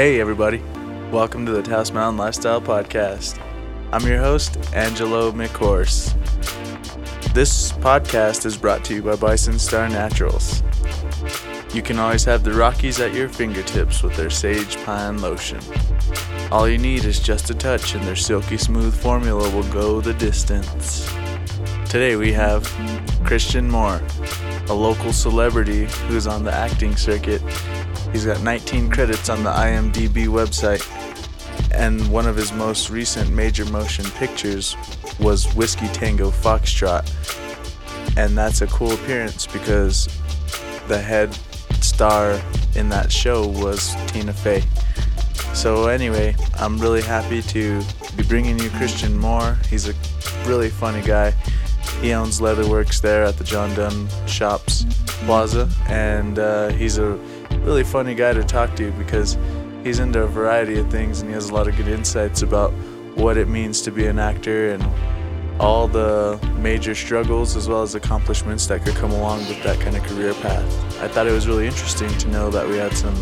Hey, everybody. Welcome to the Taos Mountain Lifestyle Podcast. I'm your host, Angelo McHorse. This podcast is brought to you by Bison Star Naturals. You can always have the Rockies at your fingertips with their sage pine lotion. All you need is just a touch, and their silky smooth formula will go the distance. Today we have Christian Moore, a local celebrity who's on the acting circuit. He's got 19 credits on the IMDb website, and one of his most recent major motion pictures was Whiskey Tango Foxtrot. And that's a cool appearance because the head star in that show was Tina Fey. So, anyway, I'm really happy to be bringing you Christian Moore. He's a really funny guy. He owns Leatherworks there at the John Dunn Shops Plaza, and uh, he's a really funny guy to talk to because he's into a variety of things and he has a lot of good insights about what it means to be an actor and all the major struggles as well as accomplishments that could come along with that kind of career path. I thought it was really interesting to know that we had some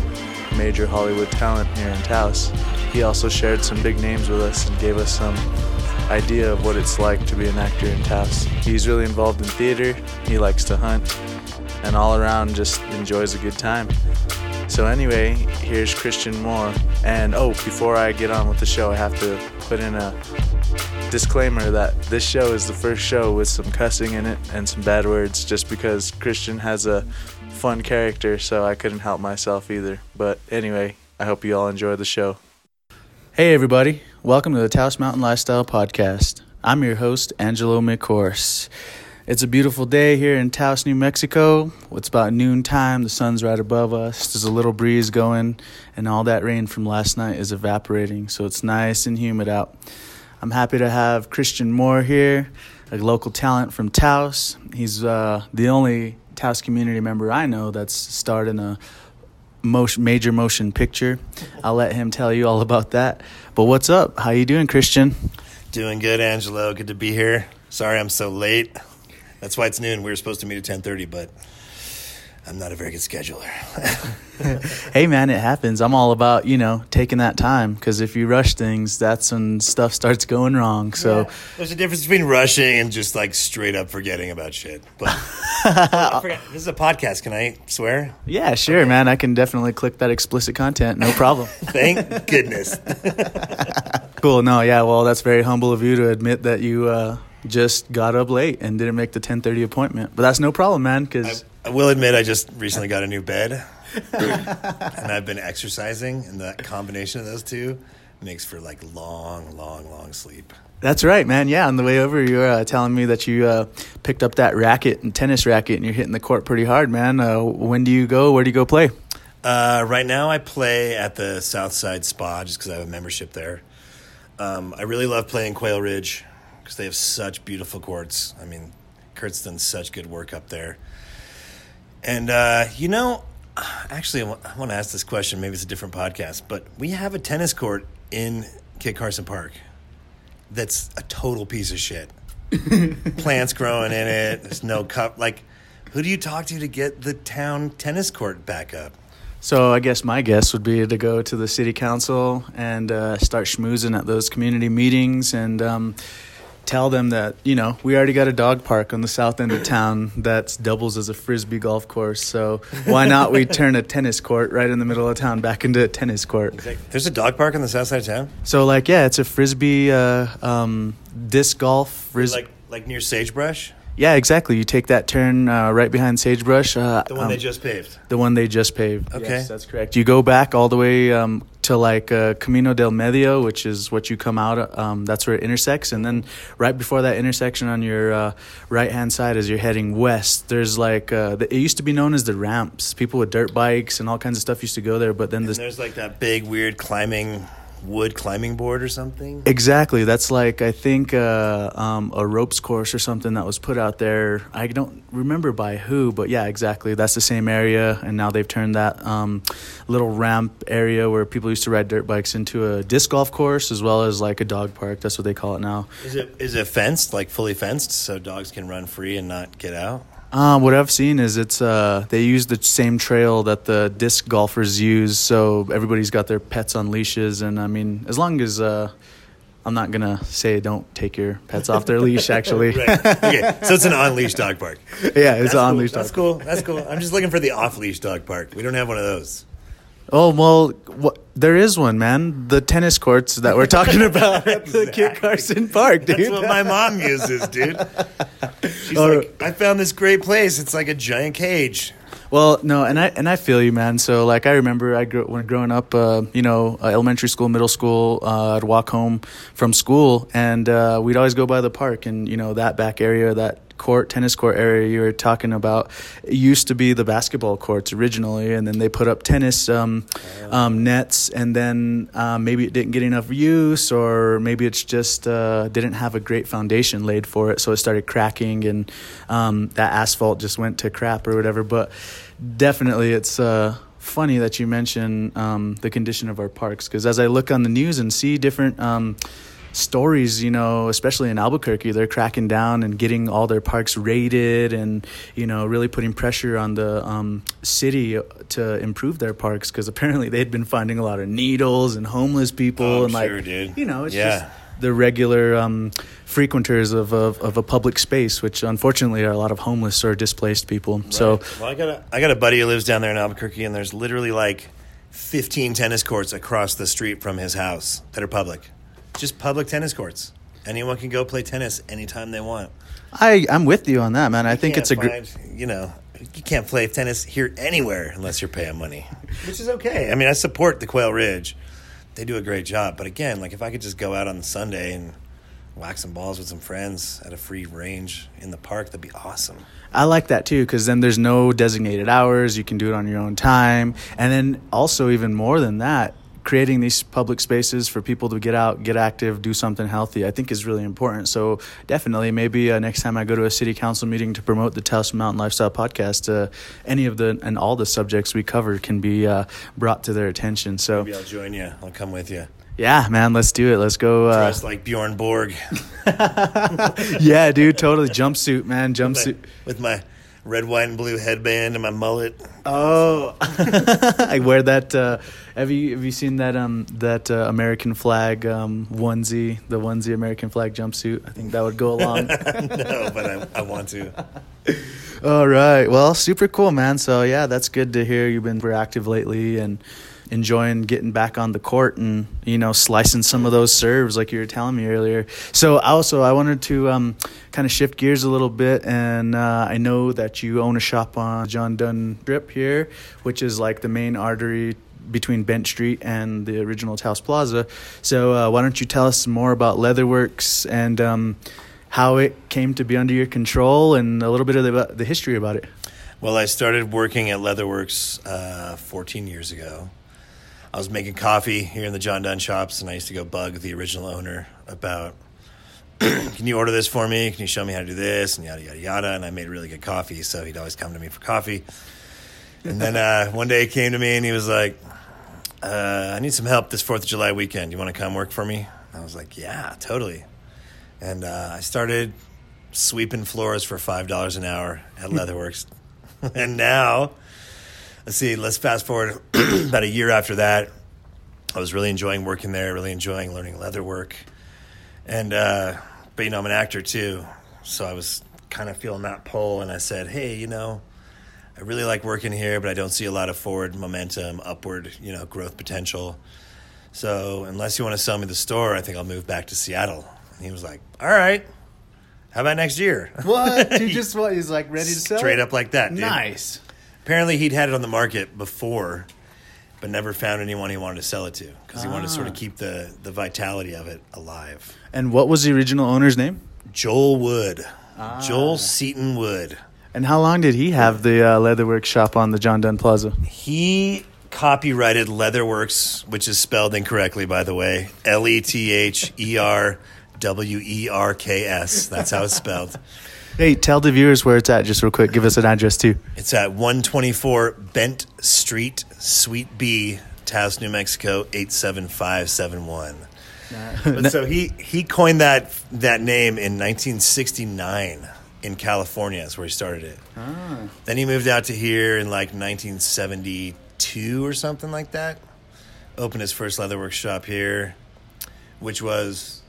major Hollywood talent here in Taos. He also shared some big names with us and gave us some idea of what it's like to be an actor in Taos. He's really involved in theater, he likes to hunt, and all around just enjoys a good time. So, anyway, here's Christian Moore. And oh, before I get on with the show, I have to put in a disclaimer that this show is the first show with some cussing in it and some bad words just because Christian has a fun character, so I couldn't help myself either. But anyway, I hope you all enjoy the show. Hey, everybody. Welcome to the Taos Mountain Lifestyle Podcast. I'm your host, Angelo McCourse. It's a beautiful day here in Taos, New Mexico. It's about noontime. The sun's right above us. There's a little breeze going, and all that rain from last night is evaporating, so it's nice and humid out. I'm happy to have Christian Moore here, a local talent from Taos. He's uh, the only Taos community member I know that's starred in a motion, major motion picture. I'll let him tell you all about that. But what's up? How you doing, Christian? Doing good, Angelo. Good to be here. Sorry I'm so late. That's why it's noon. We were supposed to meet at 10:30, but I'm not a very good scheduler. hey man, it happens. I'm all about, you know, taking that time cuz if you rush things, that's when stuff starts going wrong. So yeah. there's a difference between rushing and just like straight up forgetting about shit. But this is a podcast. Can I swear? Yeah, sure, okay. man. I can definitely click that explicit content. No problem. Thank goodness. cool. No, yeah, well, that's very humble of you to admit that you uh just got up late and didn't make the 10:30 appointment. But that's no problem, man, cuz I will admit I just recently got a new bed, and I've been exercising, and that combination of those two makes for like long, long, long sleep. That's right, man. Yeah, on the way over, you were uh, telling me that you uh, picked up that racket and tennis racket, and you're hitting the court pretty hard, man. Uh, when do you go? Where do you go play? Uh, right now, I play at the Southside Spa just because I have a membership there. Um, I really love playing Quail Ridge because they have such beautiful courts. I mean, Kurt's done such good work up there. And, uh, you know, actually, I want to ask this question. Maybe it's a different podcast, but we have a tennis court in Kit Carson Park that's a total piece of shit. Plants growing in it. There's no cup. Like, who do you talk to to get the town tennis court back up? So I guess my guess would be to go to the city council and uh, start schmoozing at those community meetings and um, tell them that you know we already got a dog park on the south end of town that doubles as a frisbee golf course so why not we turn a tennis court right in the middle of town back into a tennis court? There's a dog park on the south side of town? So like yeah it's a frisbee uh, um, disc golf frisbee like like near sagebrush yeah, exactly. You take that turn uh, right behind Sagebrush. Uh, the one um, they just paved. The one they just paved. Okay, yes, that's correct. You go back all the way um, to like uh, Camino del Medio, which is what you come out. Um, that's where it intersects, and then right before that intersection on your uh, right hand side, as you're heading west, there's like uh, the, it used to be known as the ramps. People with dirt bikes and all kinds of stuff used to go there, but then there's like that big weird climbing wood climbing board or something? Exactly. That's like I think uh, um, a ropes course or something that was put out there. I don't remember by who, but yeah, exactly. That's the same area, and now they've turned that um, little ramp area where people used to ride dirt bikes into a disc golf course as well as like a dog park. That's what they call it now. Is it is it fenced, like fully fenced, so dogs can run free and not get out? Uh, what I've seen is it's uh, they use the same trail that the disc golfers use, so everybody's got their pets on leashes, and I mean, as long as uh, I'm not gonna say don't take your pets off their leash, actually. right. Okay. So it's an on leash dog park. yeah, it's That's on-leash. cool. leash. That's cool. That's cool. I'm just looking for the off leash dog park. We don't have one of those. Oh well, what, there is one, man. The tennis courts that we're talking about at the Kit Carson Park, dude. That's what my mom uses, dude. She's Oh. like, I found this great place. It's like a giant cage. Well, no, and I and I feel you, man. So like I remember I grew when growing up, uh, you know, uh, elementary school, middle school, uh, I'd walk home from school, and uh, we'd always go by the park, and you know that back area, that court, tennis court area you were talking about, used to be the basketball courts originally, and then they put up tennis um, um, nets, and then uh, maybe it didn't get enough use, or maybe it's just uh, didn't have a great foundation laid for it, so it started cracking, and um, that asphalt just went to crap or whatever. But definitely, it's. Uh, Funny that you mention um, the condition of our parks because as I look on the news and see different um, stories, you know, especially in Albuquerque, they're cracking down and getting all their parks raided and, you know, really putting pressure on the um, city to improve their parks because apparently they'd been finding a lot of needles and homeless people Oh, and like, sure, dude. you know, it's Yeah. just the regular um, frequenters of, of, of a public space, which unfortunately are a lot of homeless or displaced people. So, well, I got a I got a buddy who lives down there in Albuquerque, and there's literally like 15 tennis courts across the street from his house that are public, just public tennis courts. Anyone can go play tennis anytime they want. I, I'm with you on that, man. I think it's a great. you know you can't play tennis here anywhere unless you're paying money, which is okay. I mean, I support the Quail Ridge; they do a great job. But again, like if I could just go out on Sunday and whack some balls with some friends at a free range in the park, that'd be awesome. I like that too because then there's no designated hours. You can do it on your own time, and then also even more than that, creating these public spaces for people to get out, get active, do something healthy. I think is really important. So definitely, maybe uh, next time I go to a city council meeting to promote the Taos Mountain Lifestyle Podcast, uh, any of the and all the subjects we cover can be uh, brought to their attention. So Maybe I'll join you. I'll come with you. yeah, man, let's do it. Let's go. Uh, Dressed like Bjorn Borg yeah, dude, totally jumpsuit, man, jumpsuit. with my red, white, and blue headband and my mullet. Oh, I wear that. Uh, have you have you seen that um that uh, American flag um onesie, the onesie American flag jumpsuit? I think that would go along. no, but I, I want to. All right, well, super cool, man. So yeah, that's good to hear. You've been very active lately and enjoying getting back on the court and you know slicing some of those serves like you were telling me earlier. So also, I wanted to um kind of shift gears a little bit, and uh, I know that you own a shop on John Dunn Strip here, which is like the main artery between Bent Street and the original Taos Plaza. So uh, why don't you tell us more about Leatherworks and um, how it came to be under your control and a little bit of the, the history about it? Well, I started working at Leatherworks uh, 14 years ago. I was making coffee here in the John Dunn shops, and I used to go bug the original owner about, can you order this for me? Can you show me how to do this? And yada, yada, yada. And I made really good coffee, so he'd always come to me for coffee. And then uh, one day he came to me and he was like, uh, I need some help this 4th of July weekend. You want to come work for me? I was like, yeah, totally. And uh, I started sweeping floors for $5 an hour at Leatherworks. and now, let's see, let's fast forward about a year after that. I was really enjoying working there, really enjoying learning leather work. And, uh, but you know, I'm an actor too. So I was kind of feeling that pull. And I said, hey, you know, I really like working here, but I don't see a lot of forward momentum, upward, you know, growth potential. So unless you want to sell me the store, I think I'll move back to Seattle. And he was like, all right. How about next year? What? He just what? He's like ready to sell. Straight up like that, dude. Nice. Apparently, he'd had it on the market before, but never found anyone he wanted to sell it to because he wanted to sort of Ah. keep the, the vitality of it alive. And what was the original owner's name? Joel Wood. Ah. Joel Seaton Wood. And how long did he have the uh, Leatherworks shop on the John Dunn Plaza? He copyrighted Leatherworks, which is spelled incorrectly, by the way. L E T H E R W E R K S. That's how it's spelled. Hey, tell the viewers where it's at, just real quick. Give us an address too. It's at 124 Bent Street, Suite B, Taos, New Mexico, 87571. But so he, he coined that that name in 1969. in California. That's where he started it. Ah. Then he moved out to here in like 1972 or something like that. Opened his first leatherwork shop here, which was,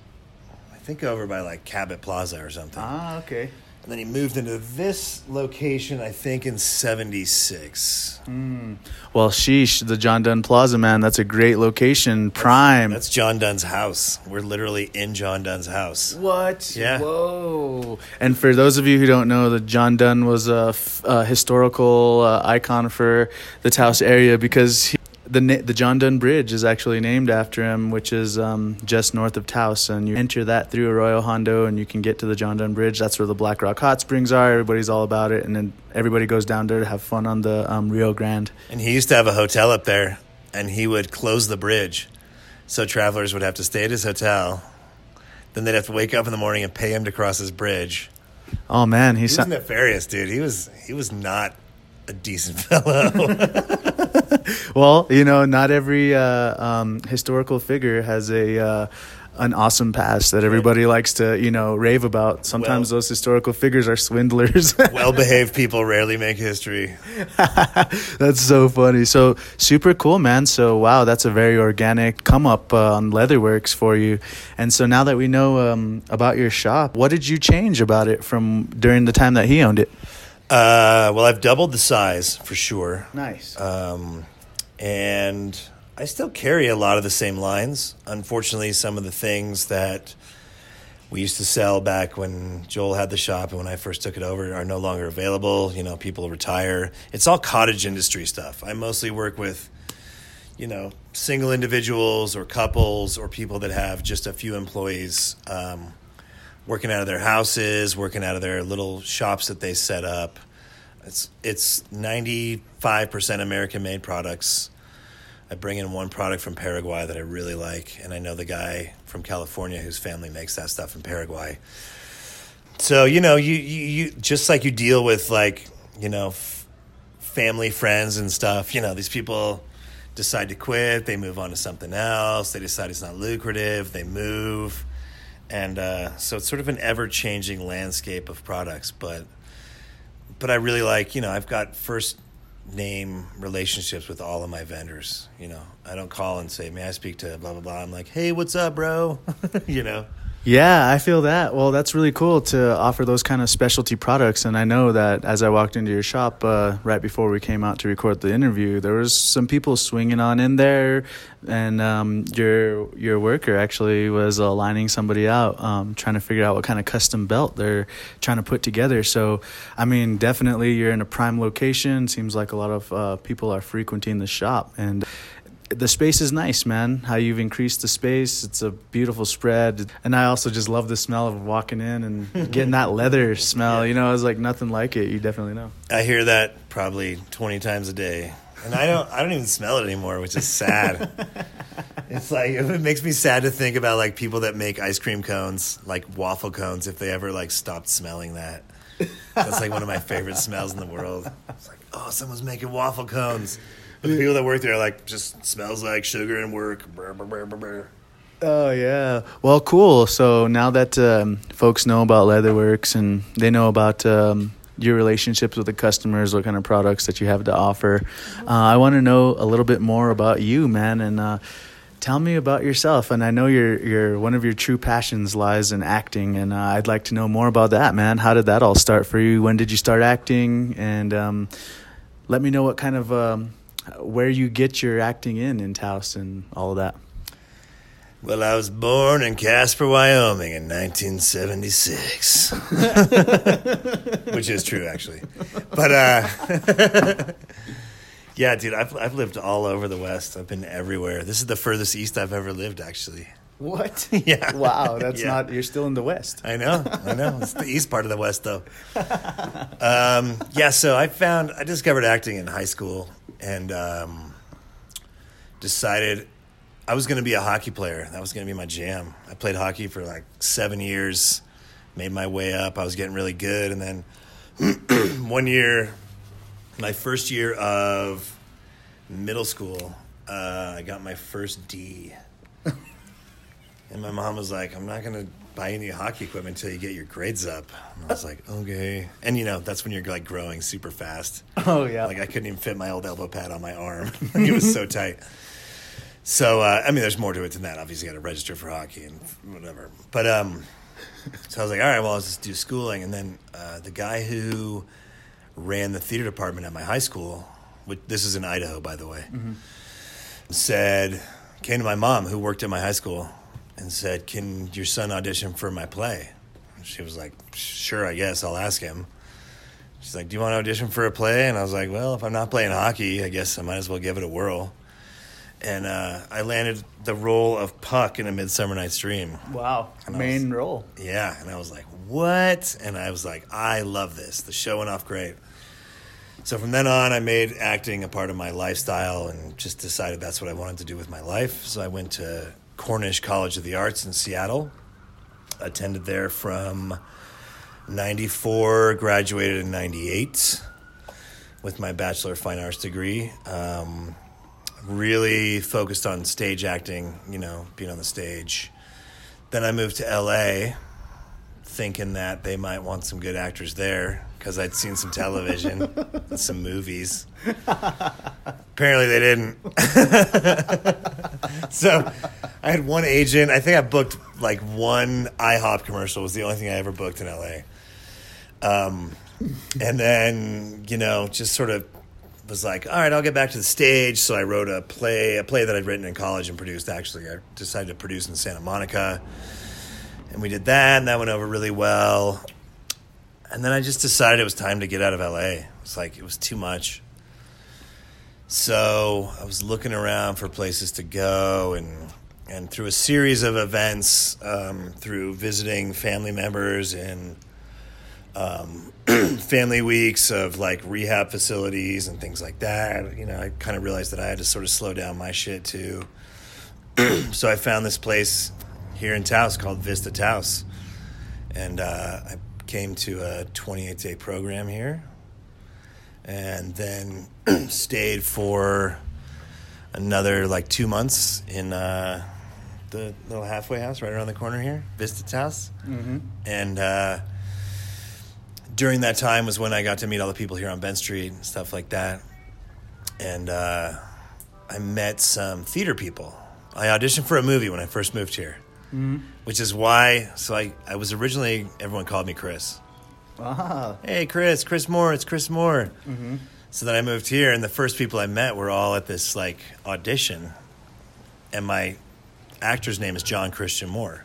I think, over by like Cabot Plaza or something. Ah, okay. And then he moved into this location, I think, in 76. Well, sheesh, the John Dunn Plaza, man. That's a great location. Prime. That's John Dunn's house. We're literally in John Dunn's house. What? Yeah. Whoa. And for those of you who don't know, the John Dunn was a, f- a historical uh, icon for the Taos area because he, the the John Dunn Bridge is actually named after him, which is um, just north of Taos. And you enter that through Arroyo Hondo, and you can get to the John Dunn Bridge. That's where the Black Rock Hot Springs are. Everybody's all about it, and then everybody goes down there to have fun on the um, Rio Grande. And he used to have a hotel up there, and he would close the bridge. So travelers would have to stay at his hotel. Then they'd have to wake up in the morning and pay him to cross his bridge. Oh man, He he's was nefarious, dude. He was he was not a decent fellow. Well, you know, not every uh, um, historical figure has a uh, an awesome past that everybody likes to, you know, rave about. Sometimes Well- those historical figures are swindlers. well behaved people rarely make history. that's so funny. So super cool, man. So wow, that's a very organic come up uh, on Leatherworks for you. And so now that we know um, about your shop, what did you change about it from during the time that he owned it? Uh, well, I've doubled the size for sure. Nice. Um, and I still carry a lot of the same lines. Unfortunately, some of the things that we used to sell back when Joel had the shop and when I first took it over are no longer available. You know, people retire. It's all cottage industry stuff. I mostly work with, you know, single individuals or couples or people that have just a few employees um, working out of their houses, working out of their little shops that they set up. It's it's ninety five percent American made products. I bring in one product from Paraguay that I really like, and I know the guy from California whose family makes that stuff in Paraguay. So you know, you you, you just like you deal with like you know f- family, friends, and stuff. You know, these people decide to quit, they move on to something else, they decide it's not lucrative, they move, and uh, so it's sort of an ever changing landscape of products, but but I really like, you know, I've got first name relationships with all of my vendors. You know, I don't call and say, "May I speak to blah blah blah." I'm like, "Hey, what's up, bro?" you know. Yeah, I feel that. Well, that's really cool to offer those kind of specialty products. And I know that as I walked into your shop uh, right before we came out to record the interview, there was some people swinging on in there, and um, your your worker actually was uh, lining somebody out, um, trying to figure out what kind of custom belt they're trying to put together. So, I mean, definitely you're in a prime location. Seems like a lot of uh, people are frequenting the shop, and the space is nice, man. How you've increased the space. It's a beautiful spread. And I also just love the smell of walking in and getting that leather smell. You know, it's like nothing like it. You definitely know. I hear that probably twenty times a day, and I don't. I don't even smell it anymore, which is sad. it's like it makes me sad to think about like people that make ice cream cones, like waffle cones, if they ever like stopped smelling that. That's like one of my favorite smells in the world. It's like, oh, someone's making waffle cones. But the people that work there are like, just smells like sugar and work. Brr, brr, brr. Oh, yeah. Well, cool. So now that um, folks know about Leatherworks and they know about um, your relationships with the customers, what kind of products that you have to offer, uh, I want to know a little bit more about you, man. And uh, tell me about yourself. And I know your your one of your true passions lies in acting, and uh, I'd like to know more about that, man. How did that all start for you? When did you start acting? And um, let me know what kind of um, where you get your acting in in Taos and all of that. Well, I was born in Casper, Wyoming in 1976. Which is true, actually. But, uh, yeah, dude, I've, I've lived all over the West. I've been everywhere. This is the furthest east I've ever lived, actually. What? Yeah. Wow, that's Yeah. not. You're still in the West. I know, I know. It's the east part of the West, though. Um, yeah, so I found I discovered acting in high school and um, decided I was going to be a hockey player. That was going to be my jam. I played hockey for like seven years, made my way up. I was getting really good, and then one year, my first year of middle school, uh, I got my first D. And my mom was like, I'm not going to buy any hockey equipment until you get your grades up. And I was like, okay. And you know, that's when you're like growing super fast. Oh yeah. Like I couldn't even fit my old elbow pad on my arm. it was so tight. So uh, I mean, there's more to it than that. Obviously, you got to register for hockey and whatever. But um, so I was like, all right, well, I'll just do schooling. And then uh, the guy who ran the theater department at my high school, which this is in Idaho, by the way, said came to my mom who worked at my high school and said, "Can your son audition for my play?" She was like, "Sure, I guess I'll ask him." She's like, "Do you want to audition for a play?" And I was like, "Well, if I'm not playing hockey, I guess I might as well give it a whirl." And uh, I landed the role of Puck in A Midsummer Night's Dream. wow. And Main was- role. Yeah, and I was like, "What?" And I was like, "I love this. The show went off great." So from then on, I made acting a part of my lifestyle and just decided that's what I wanted to do with my life. So I went to Cornish College of the Arts in Seattle. Attended there from 94, graduated in 98 with my Bachelor of Fine Arts degree. Um, really focused on stage acting, you know, being on the stage. Then I moved to LA thinking that they might want some good actors there because I'd seen some television and some movies. Apparently, they didn't. so I had one agent. I think I booked like one IHOP commercial was the only thing I ever booked in LA. Um, and then you know just sort of was like, all right, I'll get back to the stage. So I wrote a play, a play that I'd written in college and produced. Actually, I decided to produce in Santa Monica, and we did that, and that went over really well. And then I just decided it was time to get out of LA. It was like it was too much. So I was looking around for places to go, and and through a series of events, um, through visiting family members and um, family weeks of like rehab facilities and things like that. You know, I kind of realized that I had to sort of slow down my shit too. so I found this place here in Taos called Vista Taos, and uh, I came to a 28 day program here, and then stayed for another like two months in uh, the little halfway house right around the corner here, Vista house. Mm-hmm. and. Uh, during that time was when I got to meet all the people here on Bent Street and stuff like that. And uh, I met some theater people. I auditioned for a movie when I first moved here, which is why. So I, I was originally everyone called me Chris. Ah. Hey, Chris, Chris Moore, it's Chris Moore. So then I moved here, and the first people I met were all at this like audition, and my actor's name is John Christian Moore.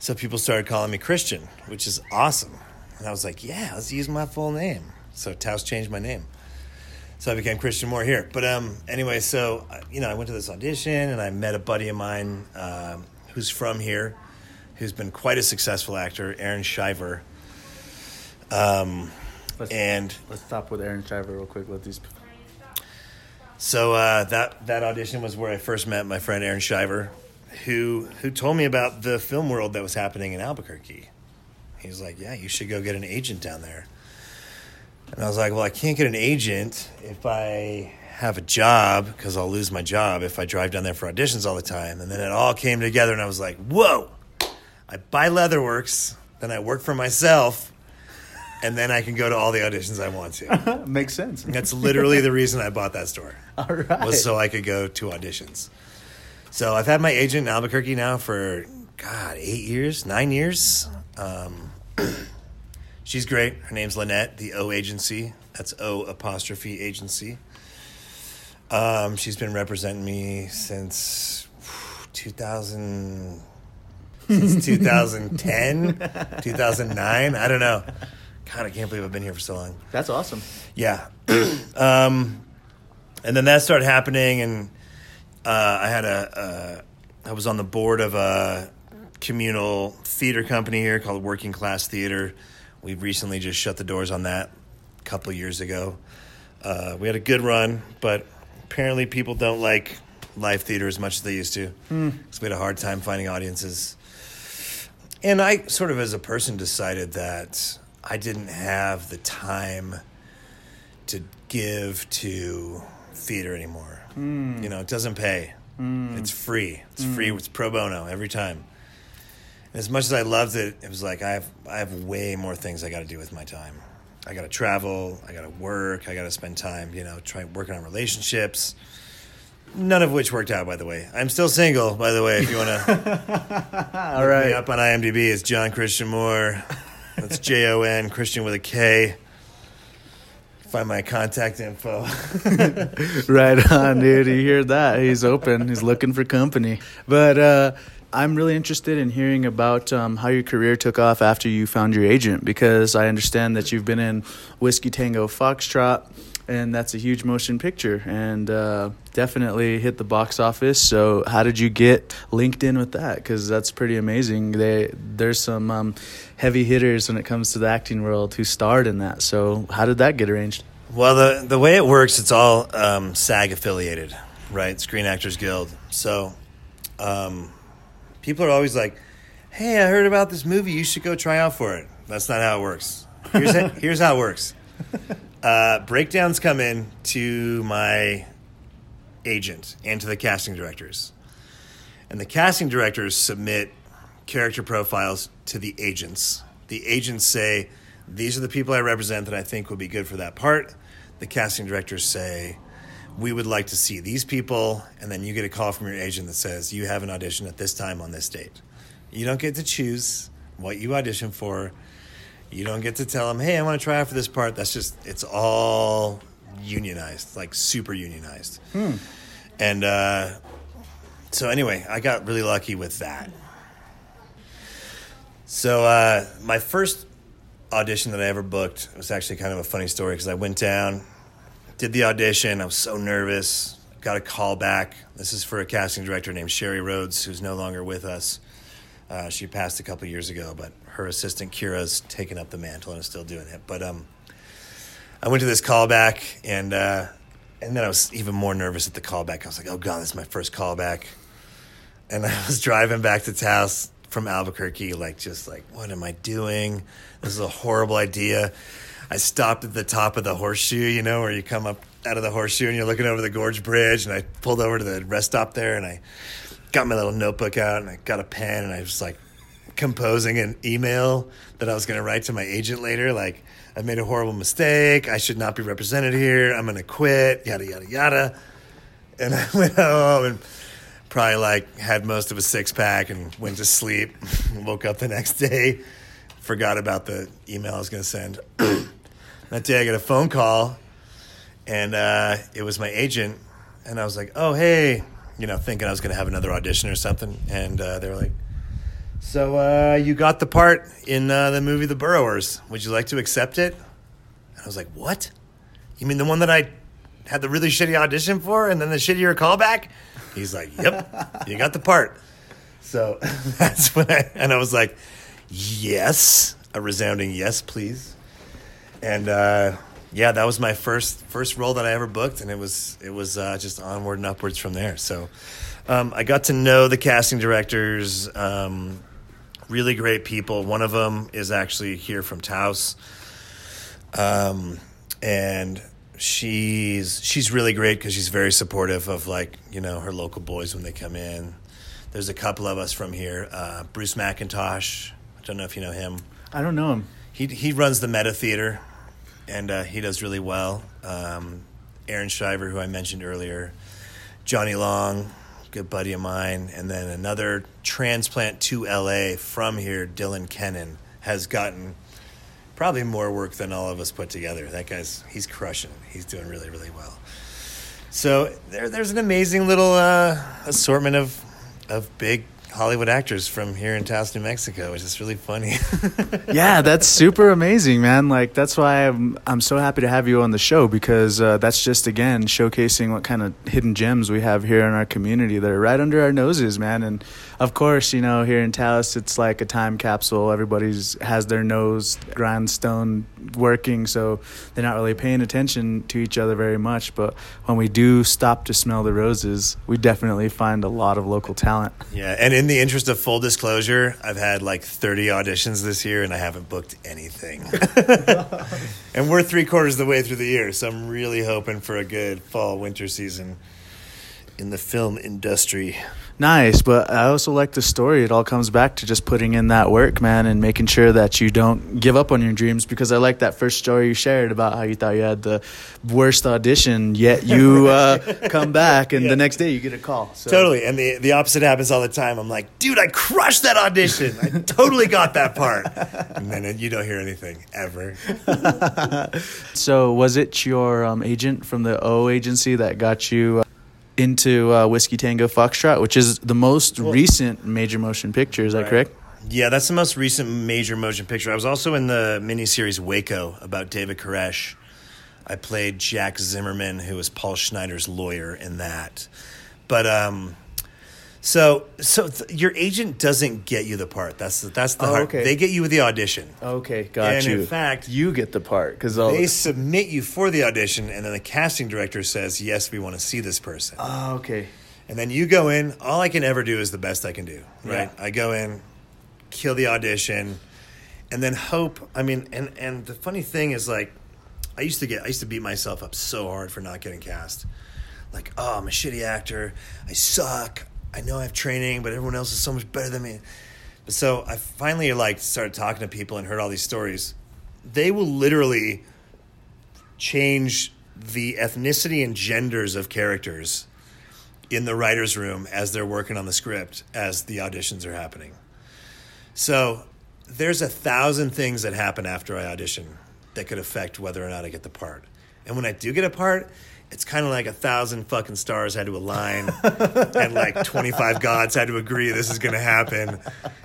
So people started calling me Christian, which is awesome. And I was like, yeah, let's use my full name. So Taos changed my name. So I became Christian Moore here. But um, anyway, so, uh, you know, I went to this audition and I met a buddy of mine um, who's from here, who's been quite a successful actor, Aaron Shiver. Um, Let's, and let's stop with Aaron Shiver real quick. Let these. So uh, that that audition was where I first met my friend Aaron Shiver, who who told me about the film world that was happening in Albuquerque. He was like, "Yeah, you should go get an agent down there." And I was like, "Well, I can't get an agent if I have a job because I'll lose my job if I drive down there for auditions all the time." And then it all came together, and I was like, "Whoa!" I buy Leatherworks, then I work for myself, and then I can go to all the auditions I want to. Makes sense. That's literally the reason I bought that store All right. was so I could go to auditions. So I've had my agent in Albuquerque now for God eight years, nine years. Um, she's great. Her name's Lynette, the O Agency. That's O apostrophe agency. Um, she's been representing me since 2000, since 2010, 2009. I don't know. God, I can't believe I've been here for so long. That's awesome. Yeah. um, and then that started happening, and uh, I had a, uh, I was on the board of a communal theater company here called Working Class Theater. We recently just shut the doors on that a couple of years ago. Uh, we had a good run, but apparently people don't like live theater as much as they used to. Hmm. So we had a hard time finding audiences. And I sort of, as a person, decided that I didn't have the time to give to theater anymore. Hmm. You know, it doesn't pay. Hmm. It's free. It's free. It's pro bono every time. And as much as I loved it, it was like I have I have way more things I got to do with my time. I got to travel, I got to work, I got to spend time, you know, trying working on relationships. None of which worked out, by the way. I'm still single, by the way. If you want to, All right. up on IMDb, it's John Christian Moore. That's J O N Christian with a K. Find my contact info. right on, dude. You hear that? He's open. He's looking for company. But uh, I'm really interested in hearing about um, how your career took off after you found your agent because I understand that you've been in Whiskey Tango Foxtrot, and that's a huge motion picture and uh, definitely hit the box office. So, how did you get linked in with that? Because that's pretty amazing. They there's some um, heavy hitters when it comes to the acting world who starred in that. So, how did that get arranged? Well, the the way it works, it's all um, SAG affiliated, right? Screen Actors Guild. So, um, people are always like, "Hey, I heard about this movie. You should go try out for it." That's not how it works. Here's it, here's how it works. Uh, breakdowns come in to my agent and to the casting directors, and the casting directors submit character profiles to the agents. The agents say, These are the people I represent that I think would be good for that part. The casting directors say, We would like to see these people. And then you get a call from your agent that says, You have an audition at this time on this date. You don't get to choose what you audition for. You don't get to tell them, Hey, I want to try out for this part. That's just, it's all unionized, like super unionized. And uh, so, anyway, I got really lucky with that. So uh, my first audition that I ever booked was actually kind of a funny story because I went down, did the audition. I was so nervous. Got a call back. This is for a casting director named Shari Rhodes, who's no longer with us. Uh, she passed a couple years ago, but her assistant Kira's taken up the mantle and is still doing it. But um, I went to this callback, and uh, and then I was even more nervous at the callback. I was like, "Oh God, this is my first callback." and I was driving back to Taos from Albuquerque, like just like, what am I doing? This is a horrible idea. I stopped at the top of the horseshoe, you know, where you come up out of the horseshoe and you're looking over the Gorge Bridge, and I pulled over to the rest stop there, and I got my little notebook out, and I got a pen, and I was like composing an email that I was going to write to my agent later, like. I made a horrible mistake. I should not be represented here. I'm going to quit. Yada yada yada. And I went home and probably like had most of a six pack and went to sleep. Woke up the next day, forgot about the email I was going to send. that day I got a phone call, and uh, it was my agent, and I was like, "Oh hey," you know, thinking I was going to have another audition or something, and uh, they were like. So uh, you got the part in uh, the movie The Burrowers. Would you like to accept it? And I was like, "What? You mean the one that I had the really shitty audition for, and then the shittier callback?" He's like, "Yep, you got the part." So that's when I and I was like, "Yes," a resounding yes, please. And uh, yeah, that was my first first role that I ever booked, and it was it was uh, just onward and upwards from there. So um, I got to know the casting directors. Um, really great people. One of them is actually here from Taos, um, and she's she's really great because she's very supportive of like you know her local boys when they come in. There's a couple of us from here. Uh, Bruce McIntosh. I don't know if you know him. I don't know him. He he runs the Metta Theater, and uh, he does really well. Um, Aaron Shiver, who I mentioned earlier, Johnny Long, good buddy of mine, and then another transplant to LA from here, Dylan Kenin, has gotten probably more work than all of us put together. That guy's he's crushing. He's doing really really well. So there, there's an amazing little uh, assortment of of big Hollywood actors from here in Taos, New Mexico, which is really funny. yeah, that's super amazing, man. Like that's why I'm I'm so happy to have you on the show because uh, that's just again showcasing what kind of hidden gems we have here in our community that are right under our noses, man. And of course, you know, here in Taos, it's like a time capsule. Everybody's has their nose grindstone working, so they're not really paying attention to each other very much. But when we do stop to smell the roses, we definitely find a lot of local talent. Yeah, and in the interest of full disclosure, I've had like 30 auditions this year and I haven't booked anything. and we're three quarters of the way through the year, so I'm really hoping for a good fall winter season. In the film industry. Nice, but I also like the story. It all comes back to just putting in that work, man, and making sure that you don't give up on your dreams. Because I like that first story you shared about how you thought you had the worst audition, yet you uh, come back and Yeah. the next day you get a call. So. Totally. And the, the opposite happens all the time. I'm like, dude, I crushed that audition. I totally got that part. And then you don't hear anything ever. So was it your um, agent from the O agency that got you uh, into uh, Whiskey Tango Foxtrot, which is the most Well- recent major motion picture? Is that Right. correct? Yeah, that's the most recent major motion picture. I was also in the miniseries Waco about David Koresh. I played Jack Zimmerman, who was Paul Schneider's lawyer in that. But um, so so th- your agent doesn't get you the part. That's the, that's the Oh, hard. okay. They get you with the audition. Okay, got And you. in fact, you get the part because they submit you for the audition, and then the casting director says, "Yes, we want to see this person." Oh, okay. And then you go in. All I can ever do is the best I can do. Right? Yeah. I go in, kill the audition, and then hope. I mean, and and the funny thing is, like, I used to get, I used to beat myself up so hard for not getting cast. Like, oh, I'm a shitty actor. I suck. I know I have training, but everyone else is so much better than me. But so I finally like started talking to people and heard all these stories. They will literally change the ethnicity and genders of characters in the writer's room as they're working on the script as the auditions are happening. So there's a thousand things that happen after I audition that could affect whether or not I get the part. And when I do get a part, it's kind of like a thousand fucking stars had to align and like 25 gods had to agree this is going to happen.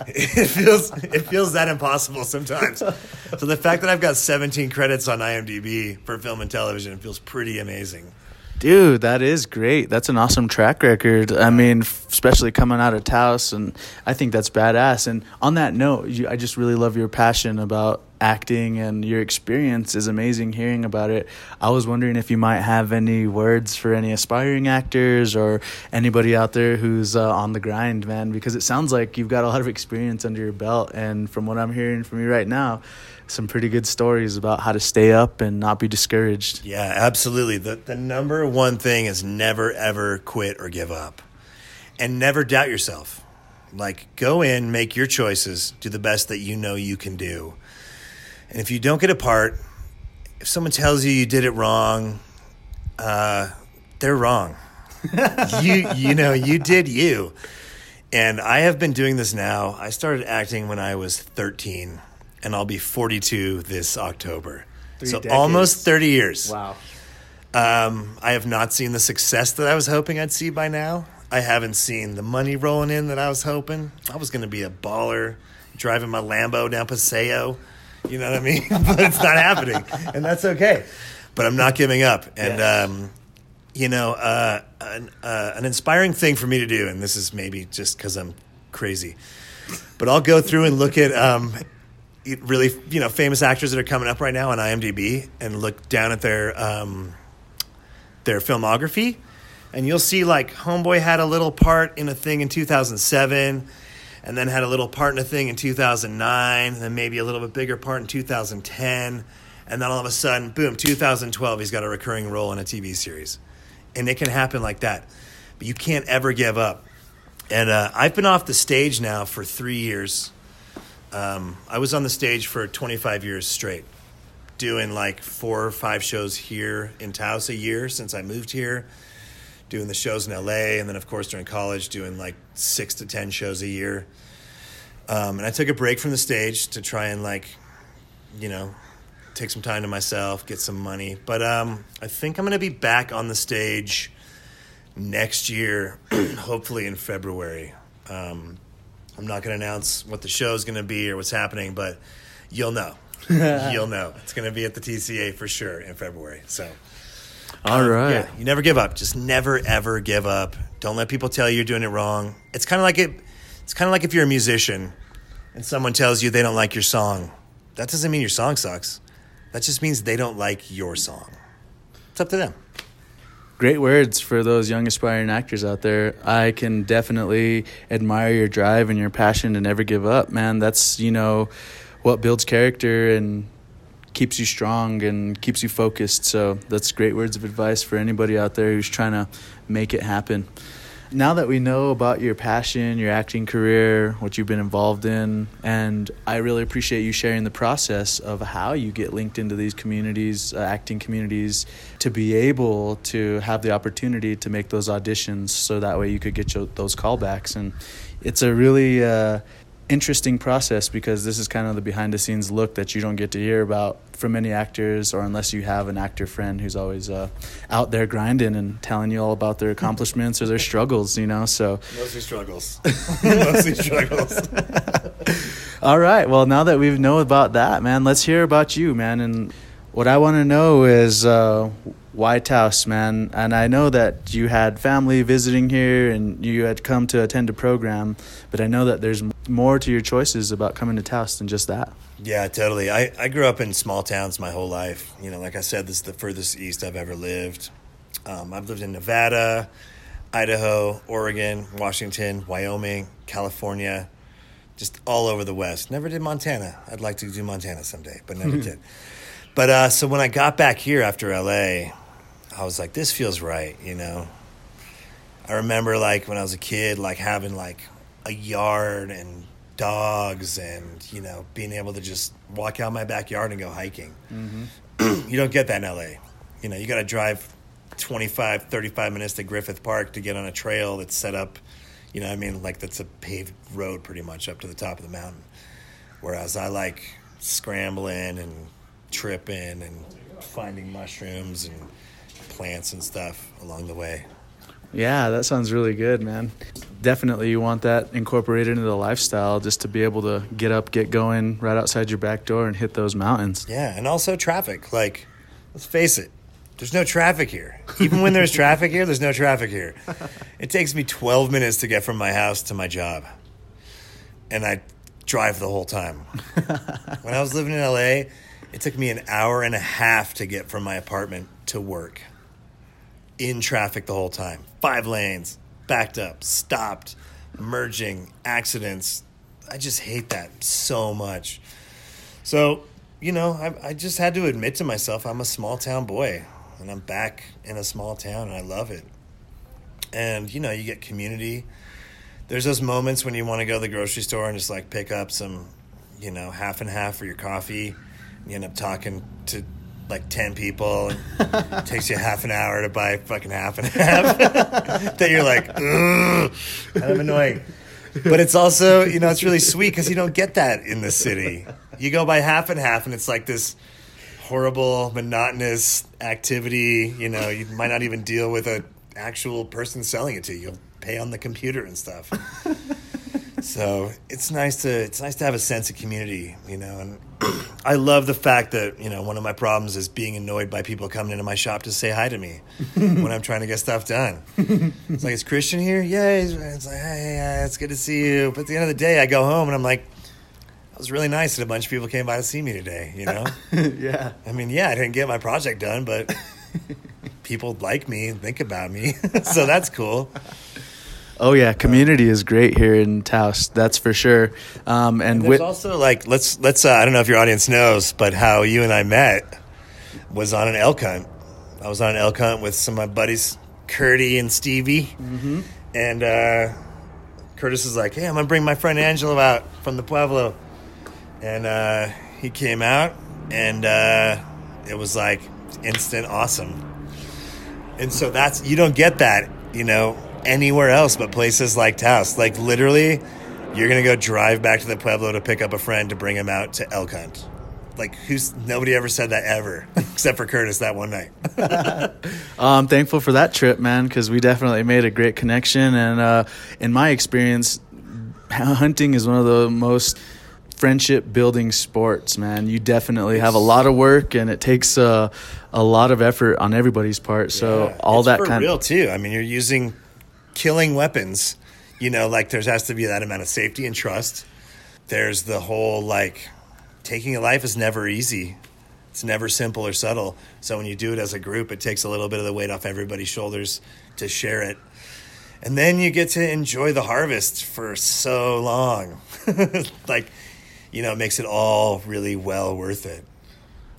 It feels it feels that impossible sometimes. So the fact that I've got 17 credits on IMDb for film and television feels pretty amazing. Dude, that is great. That's an awesome track record. I mean, especially coming out of Taos, and I think that's badass. And on that note, you, I just really love your passion about acting, and your experience is amazing. Hearing about it, I was wondering if you might have any words for any aspiring actors or anybody out there who's uh, on the grind, man. Because it sounds like you've got a lot of experience under your belt, and from what I'm hearing from you right now, some pretty good stories about how to stay up and not be discouraged. Yeah, absolutely. The the number one thing is never ever quit or give up. And never doubt yourself. Like go in, make your choices, do the best that you know you can do. And if you don't get a part, if someone tells you you did it wrong, uh, they're wrong. you you know, you did you. And I have been doing this now. I started acting when I was 13 and I'll be 42 this October. Three so decades. almost 30 years. Wow. Um, I have not seen the success that I was hoping I'd see by now. I haven't seen the money rolling in that I was hoping. I was going to be a baller, driving my Lambo down Paseo. You know what I mean? but it's not happening, and that's okay. But I'm not giving up. And Yes. um, you know, uh, an, uh, an inspiring thing for me to do, and this is maybe just because I'm crazy, but I'll go through and look at um, really you know famous actors that are coming up right now on IMDb and look down at their um, their filmography, and you'll see like Homeboy had a little part in a thing in 2007, and then had a little part in a thing in 2009, and then maybe a little bit bigger part in 2010, and then all of a sudden, boom, 2012, he's got a recurring role in a TV series, and it can happen like that, but you can't ever give up. And uh, I've been off the stage now for three years. Um, I was on the stage for 25 years straight, doing like four or five shows here in Taos a year since I moved here, doing the shows in LA, and then of course during college doing like six to ten shows a year. Um, and I took a break from the stage to try and like, you know, take some time to myself, get some money. But um, I think I'm going to be back on the stage next year, hopefully in February. Um, I'm not going to announce what the show is going to be or what's happening, but you'll know. you'll know. It's going to be at the TCA for sure in February. So, Um, All right. yeah, you never give up. Just never ever give up. Don't let people tell you you're doing it wrong. It's kind of like it. It's kind of like if you're a musician and someone tells you they don't like your song. That doesn't mean your song sucks. That just means they don't like your song. It's up to them. Great words for those young aspiring actors out there. I can definitely admire your drive and your passion to never give up, man. That's, you know, what builds character and keeps you strong and keeps you focused. So that's great words of advice for anybody out there who's trying to make it happen now that we know about your passion, your acting career, what you've been involved in, and I really appreciate you sharing the process of how you get linked into these communities, uh, acting communities, to be able to have the opportunity to make those auditions so that way you could get your, those callbacks. And it's a really uh, interesting process because this is kind of the behind the scenes look that you don't get to hear about from many actors or unless you have an actor friend who's always uh, out there grinding and telling you all about their accomplishments or their struggles you know so. Mostly struggles. Mostly struggles. All right. Well now that we know about that man let's hear about you man. And what i want to know is uh, why Taos, man. And I know that you had family visiting here and you had come to attend a program, but I know that there's more to your choices about coming to Taos than just that. Yeah, totally. I, I grew up in small towns my whole life. You know, like I said, this is the furthest east I've ever lived. Um, I've lived in Nevada, Idaho, Oregon, Washington, Wyoming, California, just all over the West. Never did Montana. I'd like to do Montana someday, but never did. But uh, so when I got back here after LA, I was like, this feels right, you know. I remember like when I was a kid, like having like a yard and dogs and you know being able to just walk out my backyard and go hiking. Mm-hmm. you don't get that in LA. You know, you got to drive 25, 35 minutes to Griffith Park to get on a trail that's set up. You know, I mean, like that's a paved road pretty much up to the top of the mountain. Whereas I like scrambling and tripping and finding mushrooms and plants and stuff along the way. Yeah, that sounds really good, man. Definitely, you want that incorporated into the lifestyle just to be able to get up, get going right outside your back door and hit those mountains. Yeah, and also traffic. Like, let's face it, there's no traffic here. Even when there's traffic here, there's no traffic here. It takes me 12 minutes to get from my house to my job. And I drive the whole time. when I was living in LA, it took me an hour and a half to get from my apartment to work in traffic the whole time. Five lanes, backed up, stopped, merging, accidents. I just hate that so much. So, you know, I, I just had to admit to myself I'm a small town boy and I'm back in a small town and I love it. And, you know, you get community. There's those moments when you want to go to the grocery store and just like pick up some, you know, half and half for your coffee. And you end up talking to like 10 people and takes you half an hour to buy fucking half and half that you're like Ugh, of annoying. But it's also you know it's really sweet because you don't get that in the city. You go by half and half and it's like this horrible monotonous activity you know you might not even deal with an actual person selling it to you. You'll pay on the computer and stuff so it's nice to it's nice to have a sense of community you know and I love the fact that you know one of my problems is being annoyed by people coming into my shop to say hi to me when I'm trying to get stuff done. It's like, is Kristian here? Yeah, it's like, hey, it's good to see you. But at the end of the day, I go home and I'm like, it was really nice that a bunch of people came by to see me today. You know? yeah. I mean, yeah, I didn't get my project done, but people like me and think about me, so that's cool. Oh yeah, community is great here in Taos. That's for sure. Um, and, and there's with- also like let's let's uh, I don't know if your audience knows, but how you and I met was on an elk hunt. I was on an elk hunt with some of my buddies, Curdy and Stevie, mm-hmm. and uh, Curtis is like, "Hey, I'm gonna bring my friend Angelo out from the Pueblo," and uh, he came out, and uh, it was like instant awesome. And so that's you don't get that, you know anywhere else but places like Taos. Like literally, you're gonna go drive back to the Pueblo to pick up a friend to bring him out to elk hunt. Like who's nobody ever said that ever except for Curtis that one night. I'm thankful for that trip, man, because we definitely made a great connection. And uh, in my experience, hunting is one of the most friendship building sports, man. You definitely have a lot of work and it takes uh, a lot of effort on everybody's part. So yeah, all that kind of real too. I mean, you're using killing weapons, you know, like there has to be that amount of safety and trust. There's the whole like taking a life is never easy. It's never simple or subtle. So when you do it as a group, it takes a little bit of the weight off everybody's shoulders to share it. And then you get to enjoy the harvest for so long. like, you know, it makes it all really well worth it.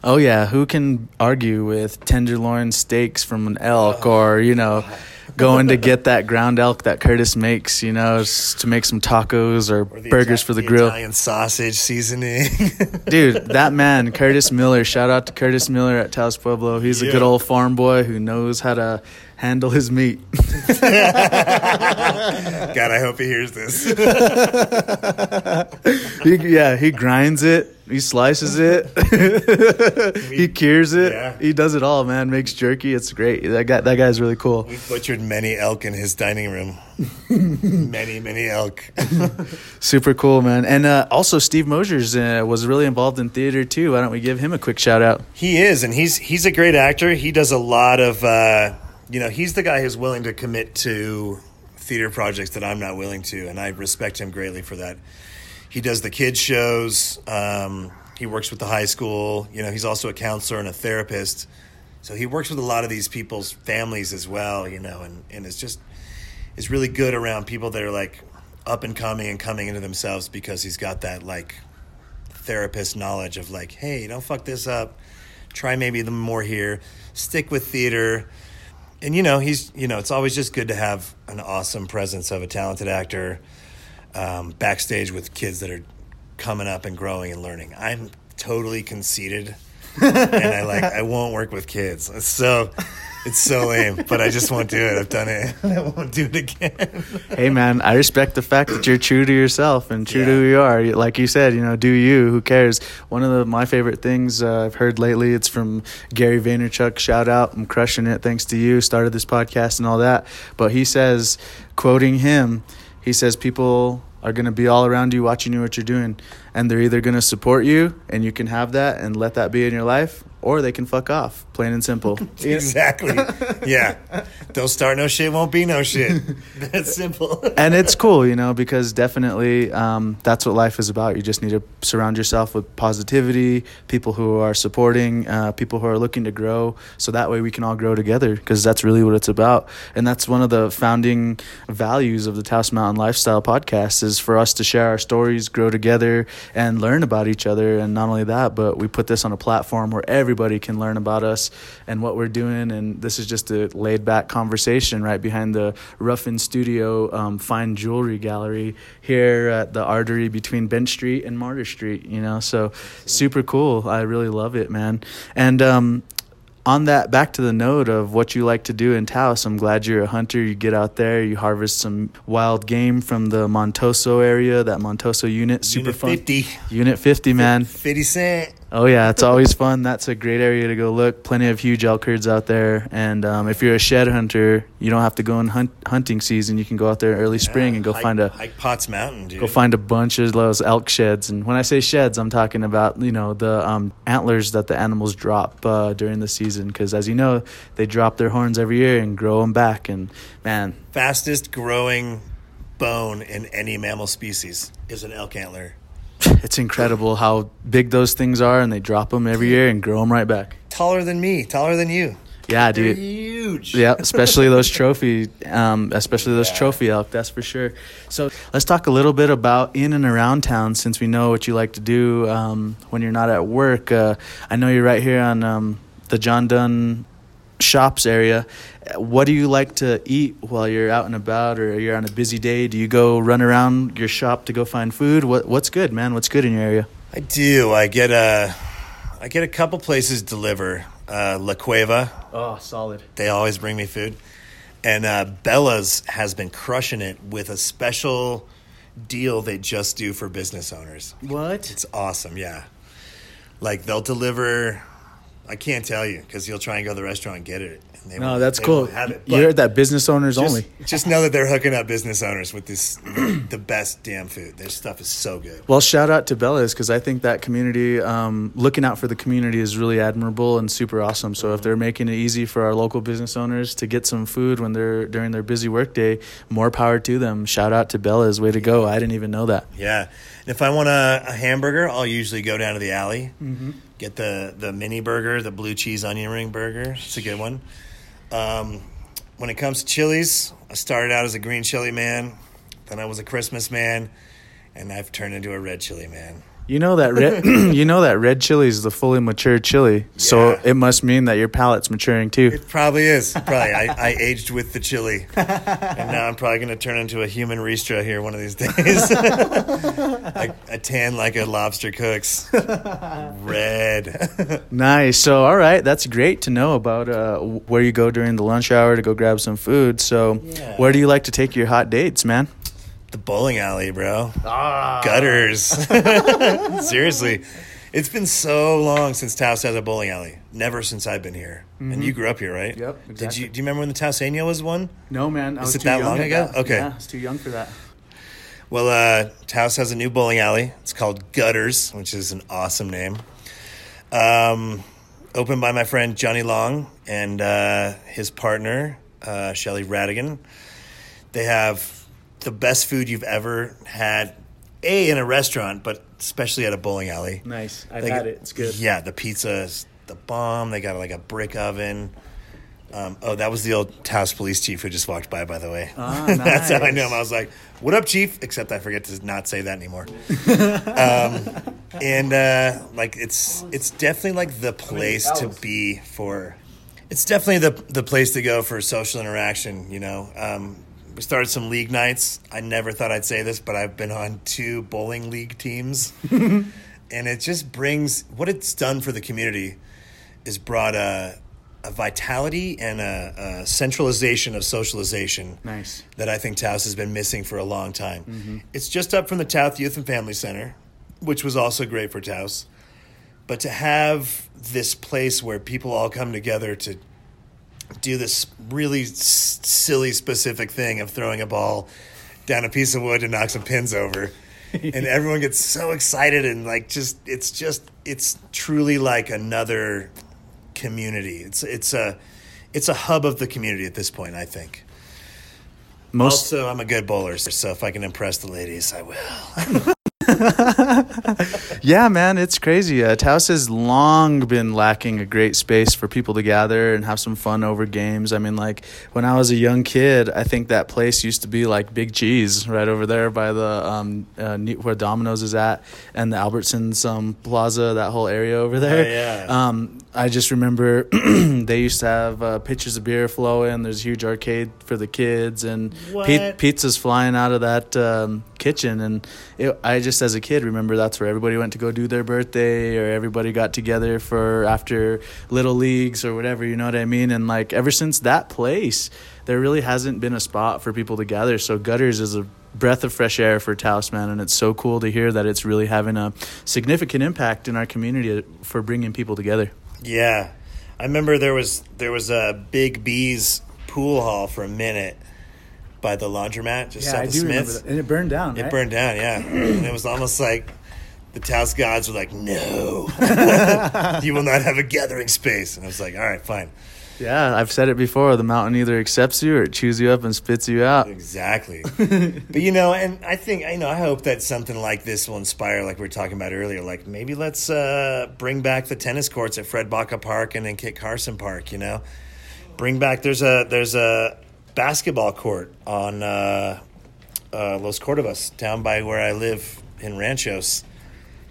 Oh yeah, who can argue with tenderloin steaks from an elk, oh. or you know, going to get that ground elk that Curtis makes, you know, to make some tacos or, Or burgers for the, grill. Italian sausage seasoning. Dude, that man, Curtis Miller. Shout out to Curtis Miller at Taos Pueblo. He's a good old farm boy who knows how to handle his meat. God, I hope he hears this. He, yeah, he grinds it. He slices it. he cures it. Yeah. He does it all, man. Makes jerky. It's great. That guy, that guy's really cool. We butchered many elk in his dining room. many, many elk. Super cool, man. And uh, also, Steve Mosers uh, was really involved in theater too. Why don't we give him a quick shout out? He is, and he's he's a great actor. He does a lot of, uh, you know, he's the guy who's willing to commit to theater projects that I'm not willing to, and I respect him greatly for that. He does the kids shows. Um, he works with the high school. You know, he's also a counselor and a therapist. So he works with a lot of these people's families as well. You know, and and it's just is really good around people that are like up and coming and coming into themselves because he's got that like therapist knowledge of like, hey, don't fuck this up. Try maybe the more here. Stick with theater. And you know, he's you know, it's always just good to have an awesome presence of a talented actor um, backstage with kids that are coming up and growing and learning. I'm totally conceited, and I like I won't work with kids. It's so it's so lame, but I just won't do it. I've done it. I won't do it again. hey, man, I respect the fact that you're true to yourself and true to who you are. Like you said, you know, do you? Who cares? One of the, my favorite things uh, I've heard lately, it's from Gary Vaynerchuk. Shout out! I'm crushing it. Thanks to you. Started this podcast and all that. But he says, quoting him, he says, people are going to be all around you watching you what you're doing and they're either going to support you and you can have that and let that be in your life or they can fuck off plain and simple exactly. Yeah. Don't start no shit. Won't be no shit. That's simple. and it's cool, you know, because definitely um, that's what life is about. You just need to surround yourself with positivity, people who are supporting, uh, people who are looking to grow, so that way we can all grow together. Because that's really what it's about, and that's one of the founding values of the Taos Mountain Lifestyle Podcast is for us to share our stories, grow together, and learn about each other. And not only that, but we put this on a platform where everybody can learn about us and what we're doing. And this is just a laid back conversation right behind the Ruffin Studio um, Fine Jewelry Gallery here at the artery between Bent Street and Martyr Street. You know, so super cool. I really love it, man. And um, on that back to the note of what you like to do in Taos, I'm glad you're a hunter. You get out there, you harvest some wild game from the Montoso area, that Montoso unit, super Unit fun. 50. Unit 50, man. 50 cent. Oh yeah, it's always fun. That's a great area to go look. Plenty of huge elk herds out there, and um, if you're a shed hunter, you don't have to go in hunt- hunting season. You can go out there early spring Yeah, and go hike- find a hike Potts Mountain, dude. go find a bunch of those elk sheds. And when I say sheds, I'm talking about you know the um, antlers that the animals drop uh, during the season, because as you know, they drop their horns every year and grow them back. And man, fastest growing bone in any mammal species is an elk antler. It's incredible how big those things are, and they drop them every year and grow them right back. Taller than me, taller than you. Yeah, They're dude. huge. Yeah, especially those trophy, um, especially those Yeah. trophy elk. That's for sure. So let's talk a little bit about in and around town, since we know what you like to do um, when you're not at work. Uh, I know you're right here on um, the John Dunn shops area. What do you like to eat while you're out and about, or you're on a busy day? Do you go run around your shop to go find food? What What's good, man? What's good in your area? I do. I get a, I get a couple places deliver. Uh, La Cueva, Oh, solid. they always bring me food, and uh, Bella's has been crushing it with a special deal they just do for business owners. What? It's awesome, yeah. Like they'll deliver. I can't tell you because you'll try and go to the restaurant and get it. And they No, won't- that's they cool. Have it. You heard But that business owners just, only. Just know that they're hooking up business owners with this the best damn food. Their stuff is so good. Well, shout out to Bella's because I think that community, um, looking out for the community, is really admirable and super awesome. So if they're making it easy for our local business owners to get some food when they're during their busy workday, more power to them. Shout out to Bella's, way to go! I didn't even know that. Yeah. And if I want a, a hamburger, I'll usually go down to the alley, get the, the mini burger, the blue cheese onion ring burger. It's a good one. Um, when it comes to chilies, I started out as a green chili man, then I was a Christmas man, and I've turned into a red chili man. You know that red, you know that red chili is the fully mature chili, so Yeah. it must mean that your palate's maturing too. It probably is. Probably. I, I aged with the chili, and now I'm probably going to turn into a human ristra here one of these days. I, I tan like a lobster cooks. Red. Nice. So, all right, that's great to know about uh, where you go during the lunch hour to go grab some food. So, Yeah. where do you like to take your hot dates, man? The bowling alley, bro. Ah, Gutters. Seriously. It's been so long since Taos has a bowling alley. Never since I've been here. And you grew up here, right? Mm-hmm. Yep, Did exactly. you do you remember when the Taosania was one? No, man. I was it too that young long ago? that. Okay. yeah, I was too young for that. Well, uh, Taos has a new bowling alley. It's called Gutters, which is an awesome name. Um, opened by my friend Johnny Long and uh, his partner, uh, Shelly Radigan. They have the best food you've ever had, A, in a restaurant, but especially at a bowling alley. Nice. I've They had got- it. It's good. Yeah, the pizza is the bomb. They got like a brick oven. Um, oh, that was the old Taos police chief who just walked by, by the way. Ah, That's how I nice. knew him. I was like, "What up, chief?" Except I forget to not say that anymore. um, and uh, like, it's it's definitely like the place to be for. It's definitely the the place to go for social interaction. You know, um, we started some league nights. I never thought I'd say this, but I've been on two bowling league teams and it just brings what it's done for the community is brought a, a vitality and a, a centralization of socialization Nice. that I think Taos has been missing for a long time. Mm-hmm. It's just up from the Taos Youth and Family Center, which was also great for Taos. But to have this place where people all come together to do this really s- silly specific thing of throwing a ball down a piece of wood to knock some pins over. And everyone gets so excited and like just it's just it's truly like another community. It's it's a it's a hub of the community at this point i think. Most also i'm a good bowler so if i can impress the ladies i will Yeah, man, it's crazy. Uh, Taos has long been lacking a great space for people to gather and have some fun over games. I mean, like when I was a young kid, I think that place used to be like Big Cheese right over there by the um, uh, where Domino's is at and the Albertsons um, Plaza, that whole area over there. Oh, yeah. Um, I just remember they used to have uh, pitchers of beer flowing. There's a huge arcade for the kids and pi- pizzas flying out of that um, kitchen. And it, I just, as a kid, remember that's where everybody went to go do their birthday or everybody got together for after little leagues or whatever. You know what I mean? And like ever since that place, there really hasn't been a spot for people to gather. So Gutters is a breath of fresh air for Taos, man. And it's so cool to hear that it's really having a significant impact in our community for bringing people together. yeah i remember there was there was a big bees pool hall for a minute by the laundromat just south of smith's And it burned down, It burned down, yeah. and it was almost like the Taos gods were like, no, you will not have a gathering space. And I was like, all right, fine. Yeah, I've said it before. The mountain either accepts you or it chews you up and spits you out. Exactly. but you know, and I think, you know, I hope that something like this will inspire, like we were talking about earlier, like maybe let's uh, bring back the tennis courts at Fred Baca Park and then Kit Carson Park, you know? Bring back, there's a, there's a basketball court on uh, uh, Los Cordovas down by where I live in Ranchos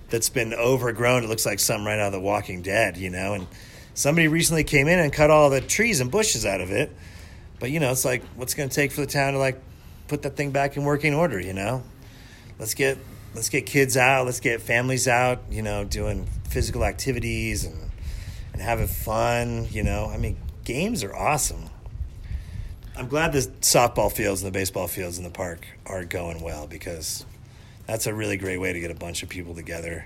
that's been overgrown. It looks like something right out of The Walking Dead, you know? And somebody recently came in and cut all the trees and bushes out of it. But, you know, it's like, what's going to take for the town to, like, put that thing back in working order, you know? Let's get. Let's get kids out. Let's get families out. You know, doing physical activities and and having fun. You know, I mean, games are awesome. I'm glad the softball fields and the baseball fields in the park are going well because that's a really great way to get a bunch of people together.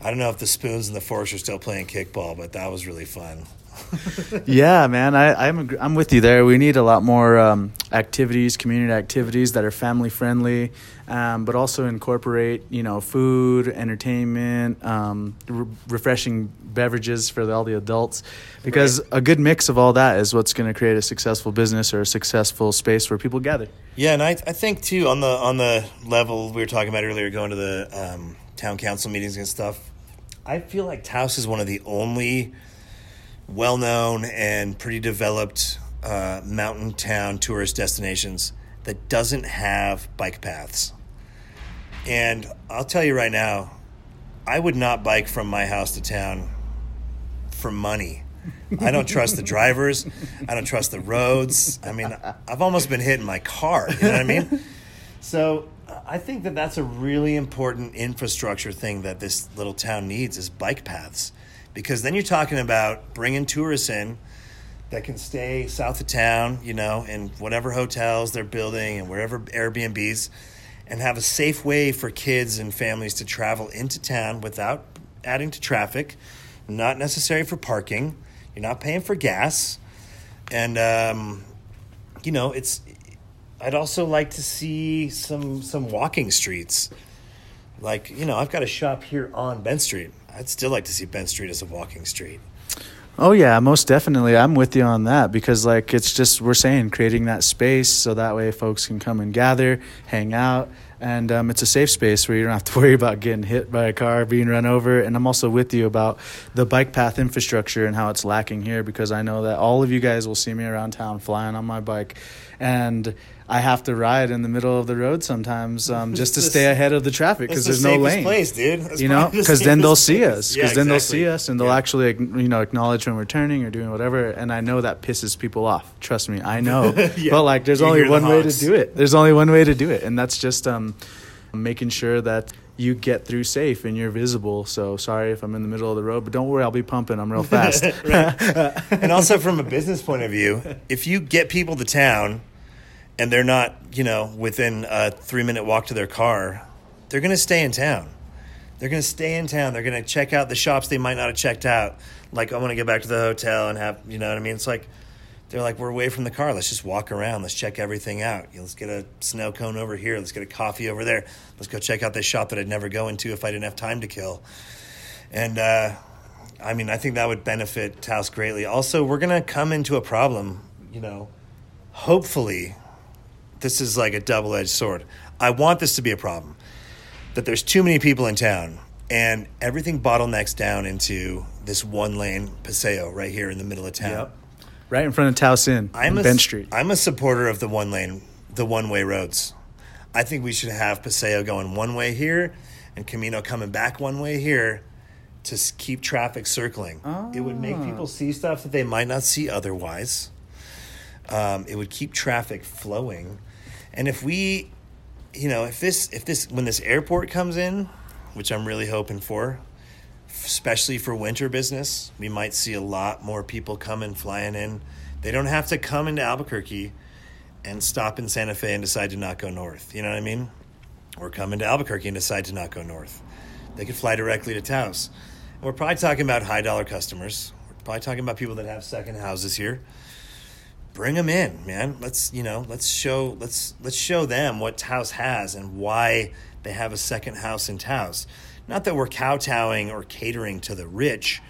I don't know if the spoons and the forks are still playing kickball, but that was really fun. Yeah, man, I, I'm I'm with you there. We need a lot more um, activities, community activities that are family friendly, um, but also incorporate you know food, entertainment, um, re- refreshing beverages for the, all the adults, because a good mix of all that is what's going to create a successful business or a successful space where people gather. Yeah, and I, I think too on the on the level we were talking about earlier, going to the um, town council meetings and stuff. I feel like Taos is one of the only well-known and pretty developed uh, mountain town tourist destinations that doesn't have bike paths. And I'll tell you right now, I would not bike from my house to town for money. I don't trust the drivers. I don't trust the roads. I mean, I've almost been hit in my car. You know what I mean? So I think that that's a really important infrastructure thing that this little town needs is bike paths, because then you're talking about bringing tourists in that can stay south of town, you know, in whatever hotels they're building and wherever Airbnbs, and have a safe way for kids and families to travel into town without adding to traffic, not necessary for parking. You're not paying for gas, and um, you know it's I'd also like to see some some walking streets. Like, you know, I've got a shop here on Bent Street. I'd still like to see Bent Street as a walking street. Oh yeah, most definitely. I'm with you on that because like it's just we're saying creating that space so that way folks can come and gather, hang out, and um, it's a safe space where you don't have to worry about getting hit by a car, being run over. And I'm also with you about the bike path infrastructure and how it's lacking here because I know that all of you guys will see me around town flying on my bike, and I have to ride in the middle of the road sometimes um, just to stay ahead of the traffic because there's the no lane. Place, dude. That's you know, because then they'll see us. Because Yeah, then they'll see us and they'll Yeah. actually you know acknowledge when we're turning or doing whatever. And I know that pisses people off. Trust me, I know. Yeah. But like, there's You only hear the one way to do it. There's only one way to do it, and that's just um, making sure that. You get through safe and you're visible. So sorry if I'm in the middle of the road, but don't worry, I'll be pumping. I'm real fast. and also from a business point of view, if you get people to town and they're not, you know, within a three minute walk to their car, they're going to stay in town. They're going to stay in town. They're going to check out the shops they might not have checked out. Like, I want to get back to the hotel and have, you know what I mean? It's like, they're like, we're away from the car. Let's just walk around. Let's check everything out. Let's get a snow cone over here. Let's get a coffee over there. Let's go check out this shop that I'd never go into if I didn't have time to kill. And uh, I mean, I think that would benefit Taos greatly. Also, we're going to come into a problem, you know, hopefully, this is like a double edged sword. I want this to be a problem that there's too many people in town and everything bottlenecks down into this one lane Paseo right here in the middle of town. Yep. right in front of Taos Inn, I'm a, Bent Street. I'm a supporter of the one lane, the one way roads. I think we should have Paseo going one way here and Camino coming back one way here to keep traffic circling. It would make people see stuff that they might not see otherwise. Um, it would keep traffic flowing. And if we, you know, if this, if this, when this airport comes in, which I'm really hoping for, especially for winter business. We might see a lot more people coming flying in. They don't have to come into Albuquerque and stop in Santa Fe and decide to not go north. You know what I mean? Or come into Albuquerque and decide to not go north. They could fly directly to Taos. And we're probably talking about high dollar customers. We're probably talking about people that have second houses here. Bring them in, man. Let's you know, let's show let's let's show them what Taos has and why they have a second house in Taos. Not that we're kowtowing or catering to the rich,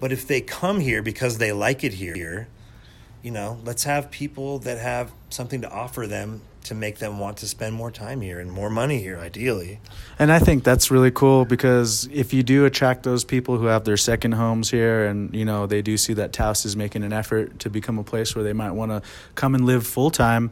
but if they come here because they like it here, you know, let's have people that have something to offer them to make them want to spend more time here and more money here, ideally. And I think that's really cool because if you do attract those people who have their second homes here and, you know, they do see that Taos is making an effort to become a place where they might want to come and live full time,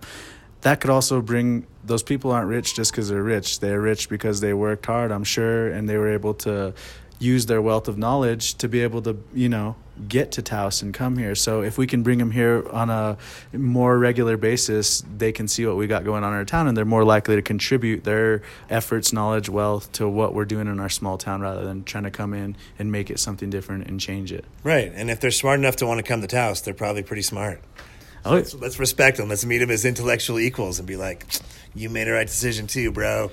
that could also bring those people aren't rich just because they're rich. They're rich because they worked hard, I'm sure, and they were able to use their wealth of knowledge to be able to, you know, get to Taos and come here. So if we can bring them here on a more regular basis, they can see what we got going on in our town and they're more likely to contribute their efforts, knowledge, wealth to what we're doing in our small town rather than trying to come in and make it something different and change it. Right. And if they're smart enough to want to come to Taos, they're probably pretty smart. Oh, Let's, let's respect them. Let's meet them as intellectual equals and be like, you made a right decision too, bro.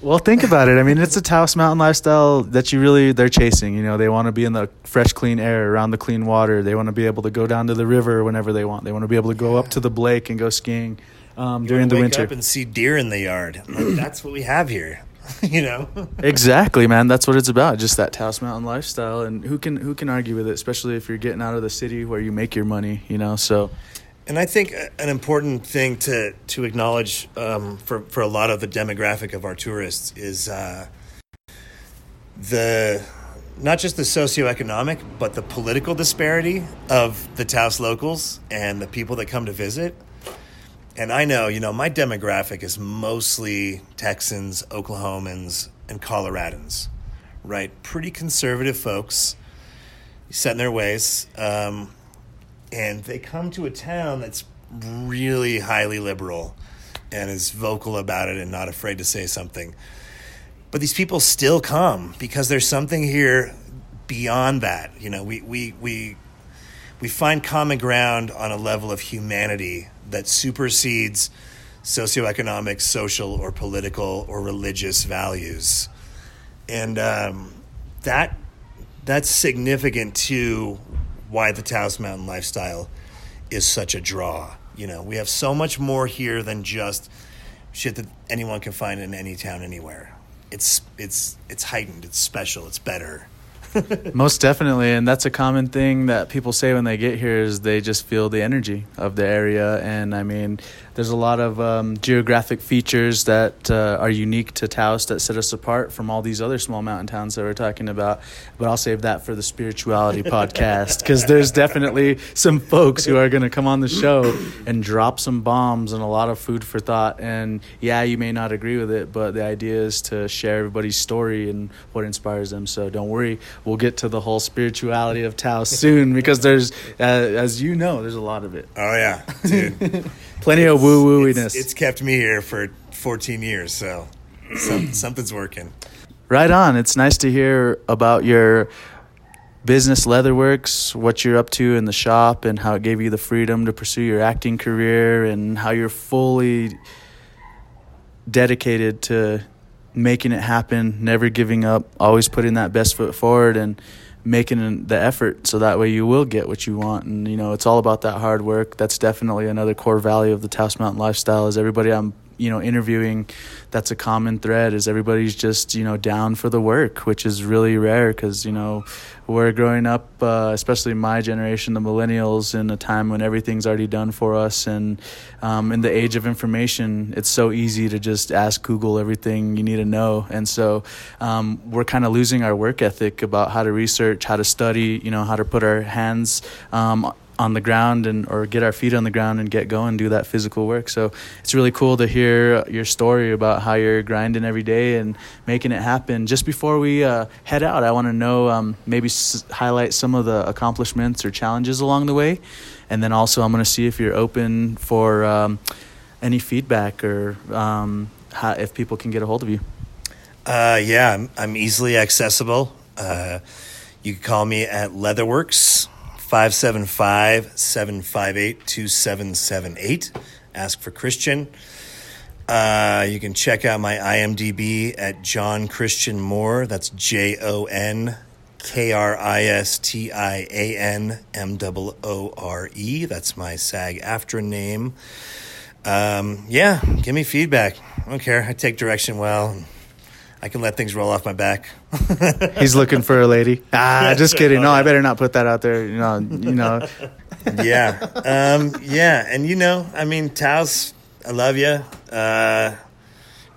Well, think about it. I mean, it's a Taos mountain lifestyle that you really they're chasing. You know, they want to be in the fresh, clean air, around the clean water. They want to be able to go down to the river whenever they want. They want to be able to go up to the Blake and go skiing um, during the wake winter. up and see deer in the yard. Like, that's what we have here. you know? exactly, man. That's what it's about. Just that Taos mountain lifestyle, and who can who can argue with it? Especially if you're getting out of the city where you make your money. You know, so And I think an important thing to to acknowledge um, for for a lot of the demographic of our tourists is uh, the not just the socioeconomic, but the political disparity of the Taos locals and the people that come to visit. And I know, you know, my demographic is mostly Texans, Oklahomans, and Coloradans. right? Pretty conservative folks, set in their ways, um, and they come to a town that's really highly liberal and is vocal about it and not afraid to say something. But these people still come because there's something here beyond that. You know, we we we we find common ground on a level of humanity that supersedes socioeconomic, social, or political or religious values, and um, that that's significant to why the Taos Mountain lifestyle is such a draw. You know, we have so much more here than just shit that anyone can find in any town anywhere. It's it's it's heightened. It's special. It's better. Most definitely, and that's a common thing that people say when they get here is they just feel the energy of the area. And I mean, there's a lot of um, geographic features that uh, are unique to Taos that set us apart from all these other small mountain towns that we're talking about. But I'll save that for the spirituality podcast because there's definitely some folks who are going to come on the show and drop some bombs and a lot of food for thought. And yeah, you may not agree with it, but the idea is to share everybody's story and what inspires them. So don't worry, we'll get to the whole spirituality of Taos soon because there's, uh, as you know, there's a lot of it. Oh yeah, dude. Plenty of woo wooiness. It's, it's kept me here for 14 years, so some, something's working. Right on. It's nice to hear about your business leatherworks what you're up to in the shop and how it gave you the freedom to pursue your acting career and how you're fully dedicated to making it happen never giving up always putting that best foot forward and making the effort so that way you will get what you want. And you know it's all about that hard work. That's definitely another core value of the Taos Mountain lifestyle is everybody I'm you know interviewing that's a common thread is everybody's just you know down for the work which is really rare because you know we're growing up uh, especially my generation the millennials in a time when everything's already done for us and um, in the age of information it's so easy to just ask google everything you need to know. And so um, we're kind of losing our work ethic about how to research how to study you know how to put our hands um, on the ground and or get our feet on the ground and get going do that physical work. So it's really cool to hear your story about how you're grinding every day and making it happen. Just before we uh, head out i want to know um, maybe s- highlight some of the accomplishments or challenges along the way. And then also i'm going to see if you're open for um, any feedback or um, how, if people can get a hold of you. Uh, yeah I'm, I'm, easily accessible. Uh, you can call me at leatherworks 575 758 2778. Ask for Kristian. Uh, you can check out my IMDb at Jon Kristian Moore. That's J O N K R I S T I A N M O O R E. That's my SAG-AFTRA name. Um, yeah, give me feedback. I don't care. I take direction well. I can let things roll off my back. He's looking for a lady. Ah, just kidding. No, I better not put that out there. You know, you know. yeah, um, yeah, and you know, I mean, Taos, I love you. Uh,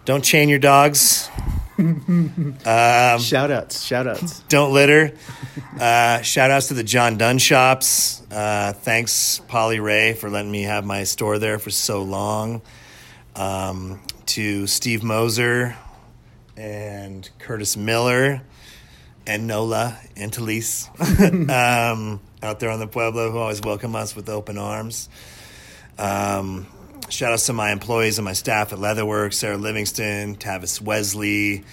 don't chain your dogs. Um, shout outs, shout outs. Don't litter. Uh, shout outs to the John Dunn shops. Uh, thanks, Polly Ray, for letting me have my store there for so long. Um, to Steve Moser, and Curtis Miller and Nola and Talise um, out there on the Pueblo who always welcome us with open arms. Um, shout out to my employees and my staff at Leatherworks Sarah Livingston, Tavis Wesley,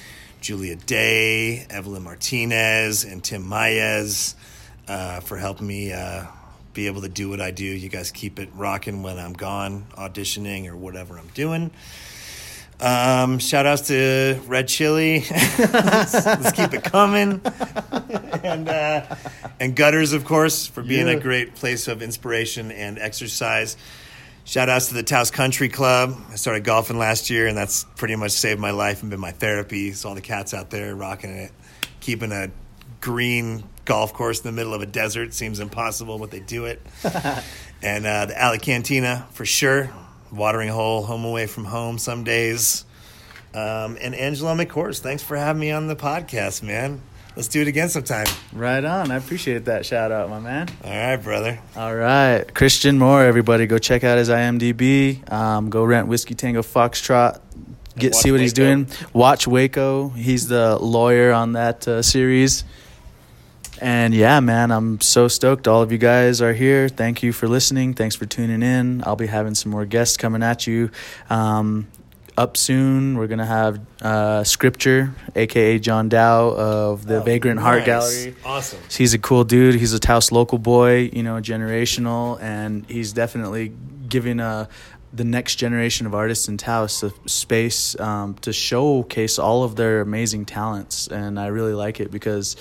Julia Day, Evelyn Martinez, and Tim Mayes uh, for helping me uh, be able to do what I do. You guys keep it rocking when I'm gone, auditioning or whatever I'm doing. Um, shout outs to Red Chili. let's, let's, keep it coming. and uh, and Gutters, of course, for being yeah. a great place of inspiration and exercise. Shout outs to the Taos Country Club. I started golfing last year, and that's pretty much saved my life and been my therapy. So all the cats out there rocking it, keeping a green golf course in the middle of a desert seems impossible, but they do it. and uh, the Alley Cantina for sure watering hole, home away from home some days. Um, and Angelo McHorse, thanks for having me on the podcast, man. Let's do it again sometime. Right on. I appreciate that shout out, my man. All right, brother. All right. Kristian Moore, everybody, go check out his IMDb. Um, go rent Whiskey Tango Foxtrot. get see what he's doing. Watch Waco. He's the lawyer on that uh, series. And yeah, man, I'm so stoked. All of you guys are here. Thank you for listening. Thanks for tuning in. I'll be having some more guests coming at you. Um, up soon, we're gonna have uh, Scripture, aka John Dow of the Oh, Vagrant Heart. Gallery. Awesome. He's a cool dude. He's a Taos local boy, you know, generational, and he's definitely giving uh the next generation of artists in Taos a space um, to showcase all of their amazing talents. And I really like it because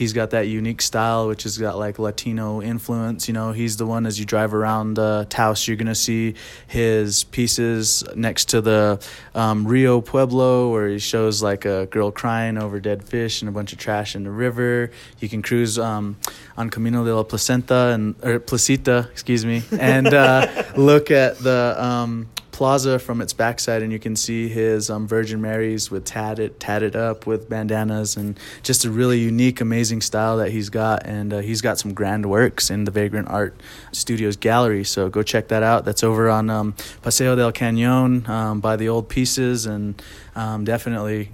he's got that unique style, which has got like Latino influence. You know, he's the one as you drive around uh, Taos, you're gonna see his pieces next to the um, Rio Pueblo, where he shows like a girl crying over dead fish and a bunch of trash in the river. You can cruise um, on Camino de la Placenta and or Placita, excuse me, and uh, look at the um, plaza from its backside, and you can see his um, Virgin Marys with tatted tatted up with bandanas, and just a really unique, amazing style that he's got. And uh, he's got some grand works in the Vagrant Art Studios gallery. So go check that out. That's over on um, Paseo del Cañon um, by the old pieces, and um, definitely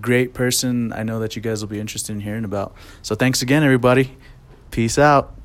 great person. I know that you guys will be interested in hearing about. So thanks again, everybody. Peace out.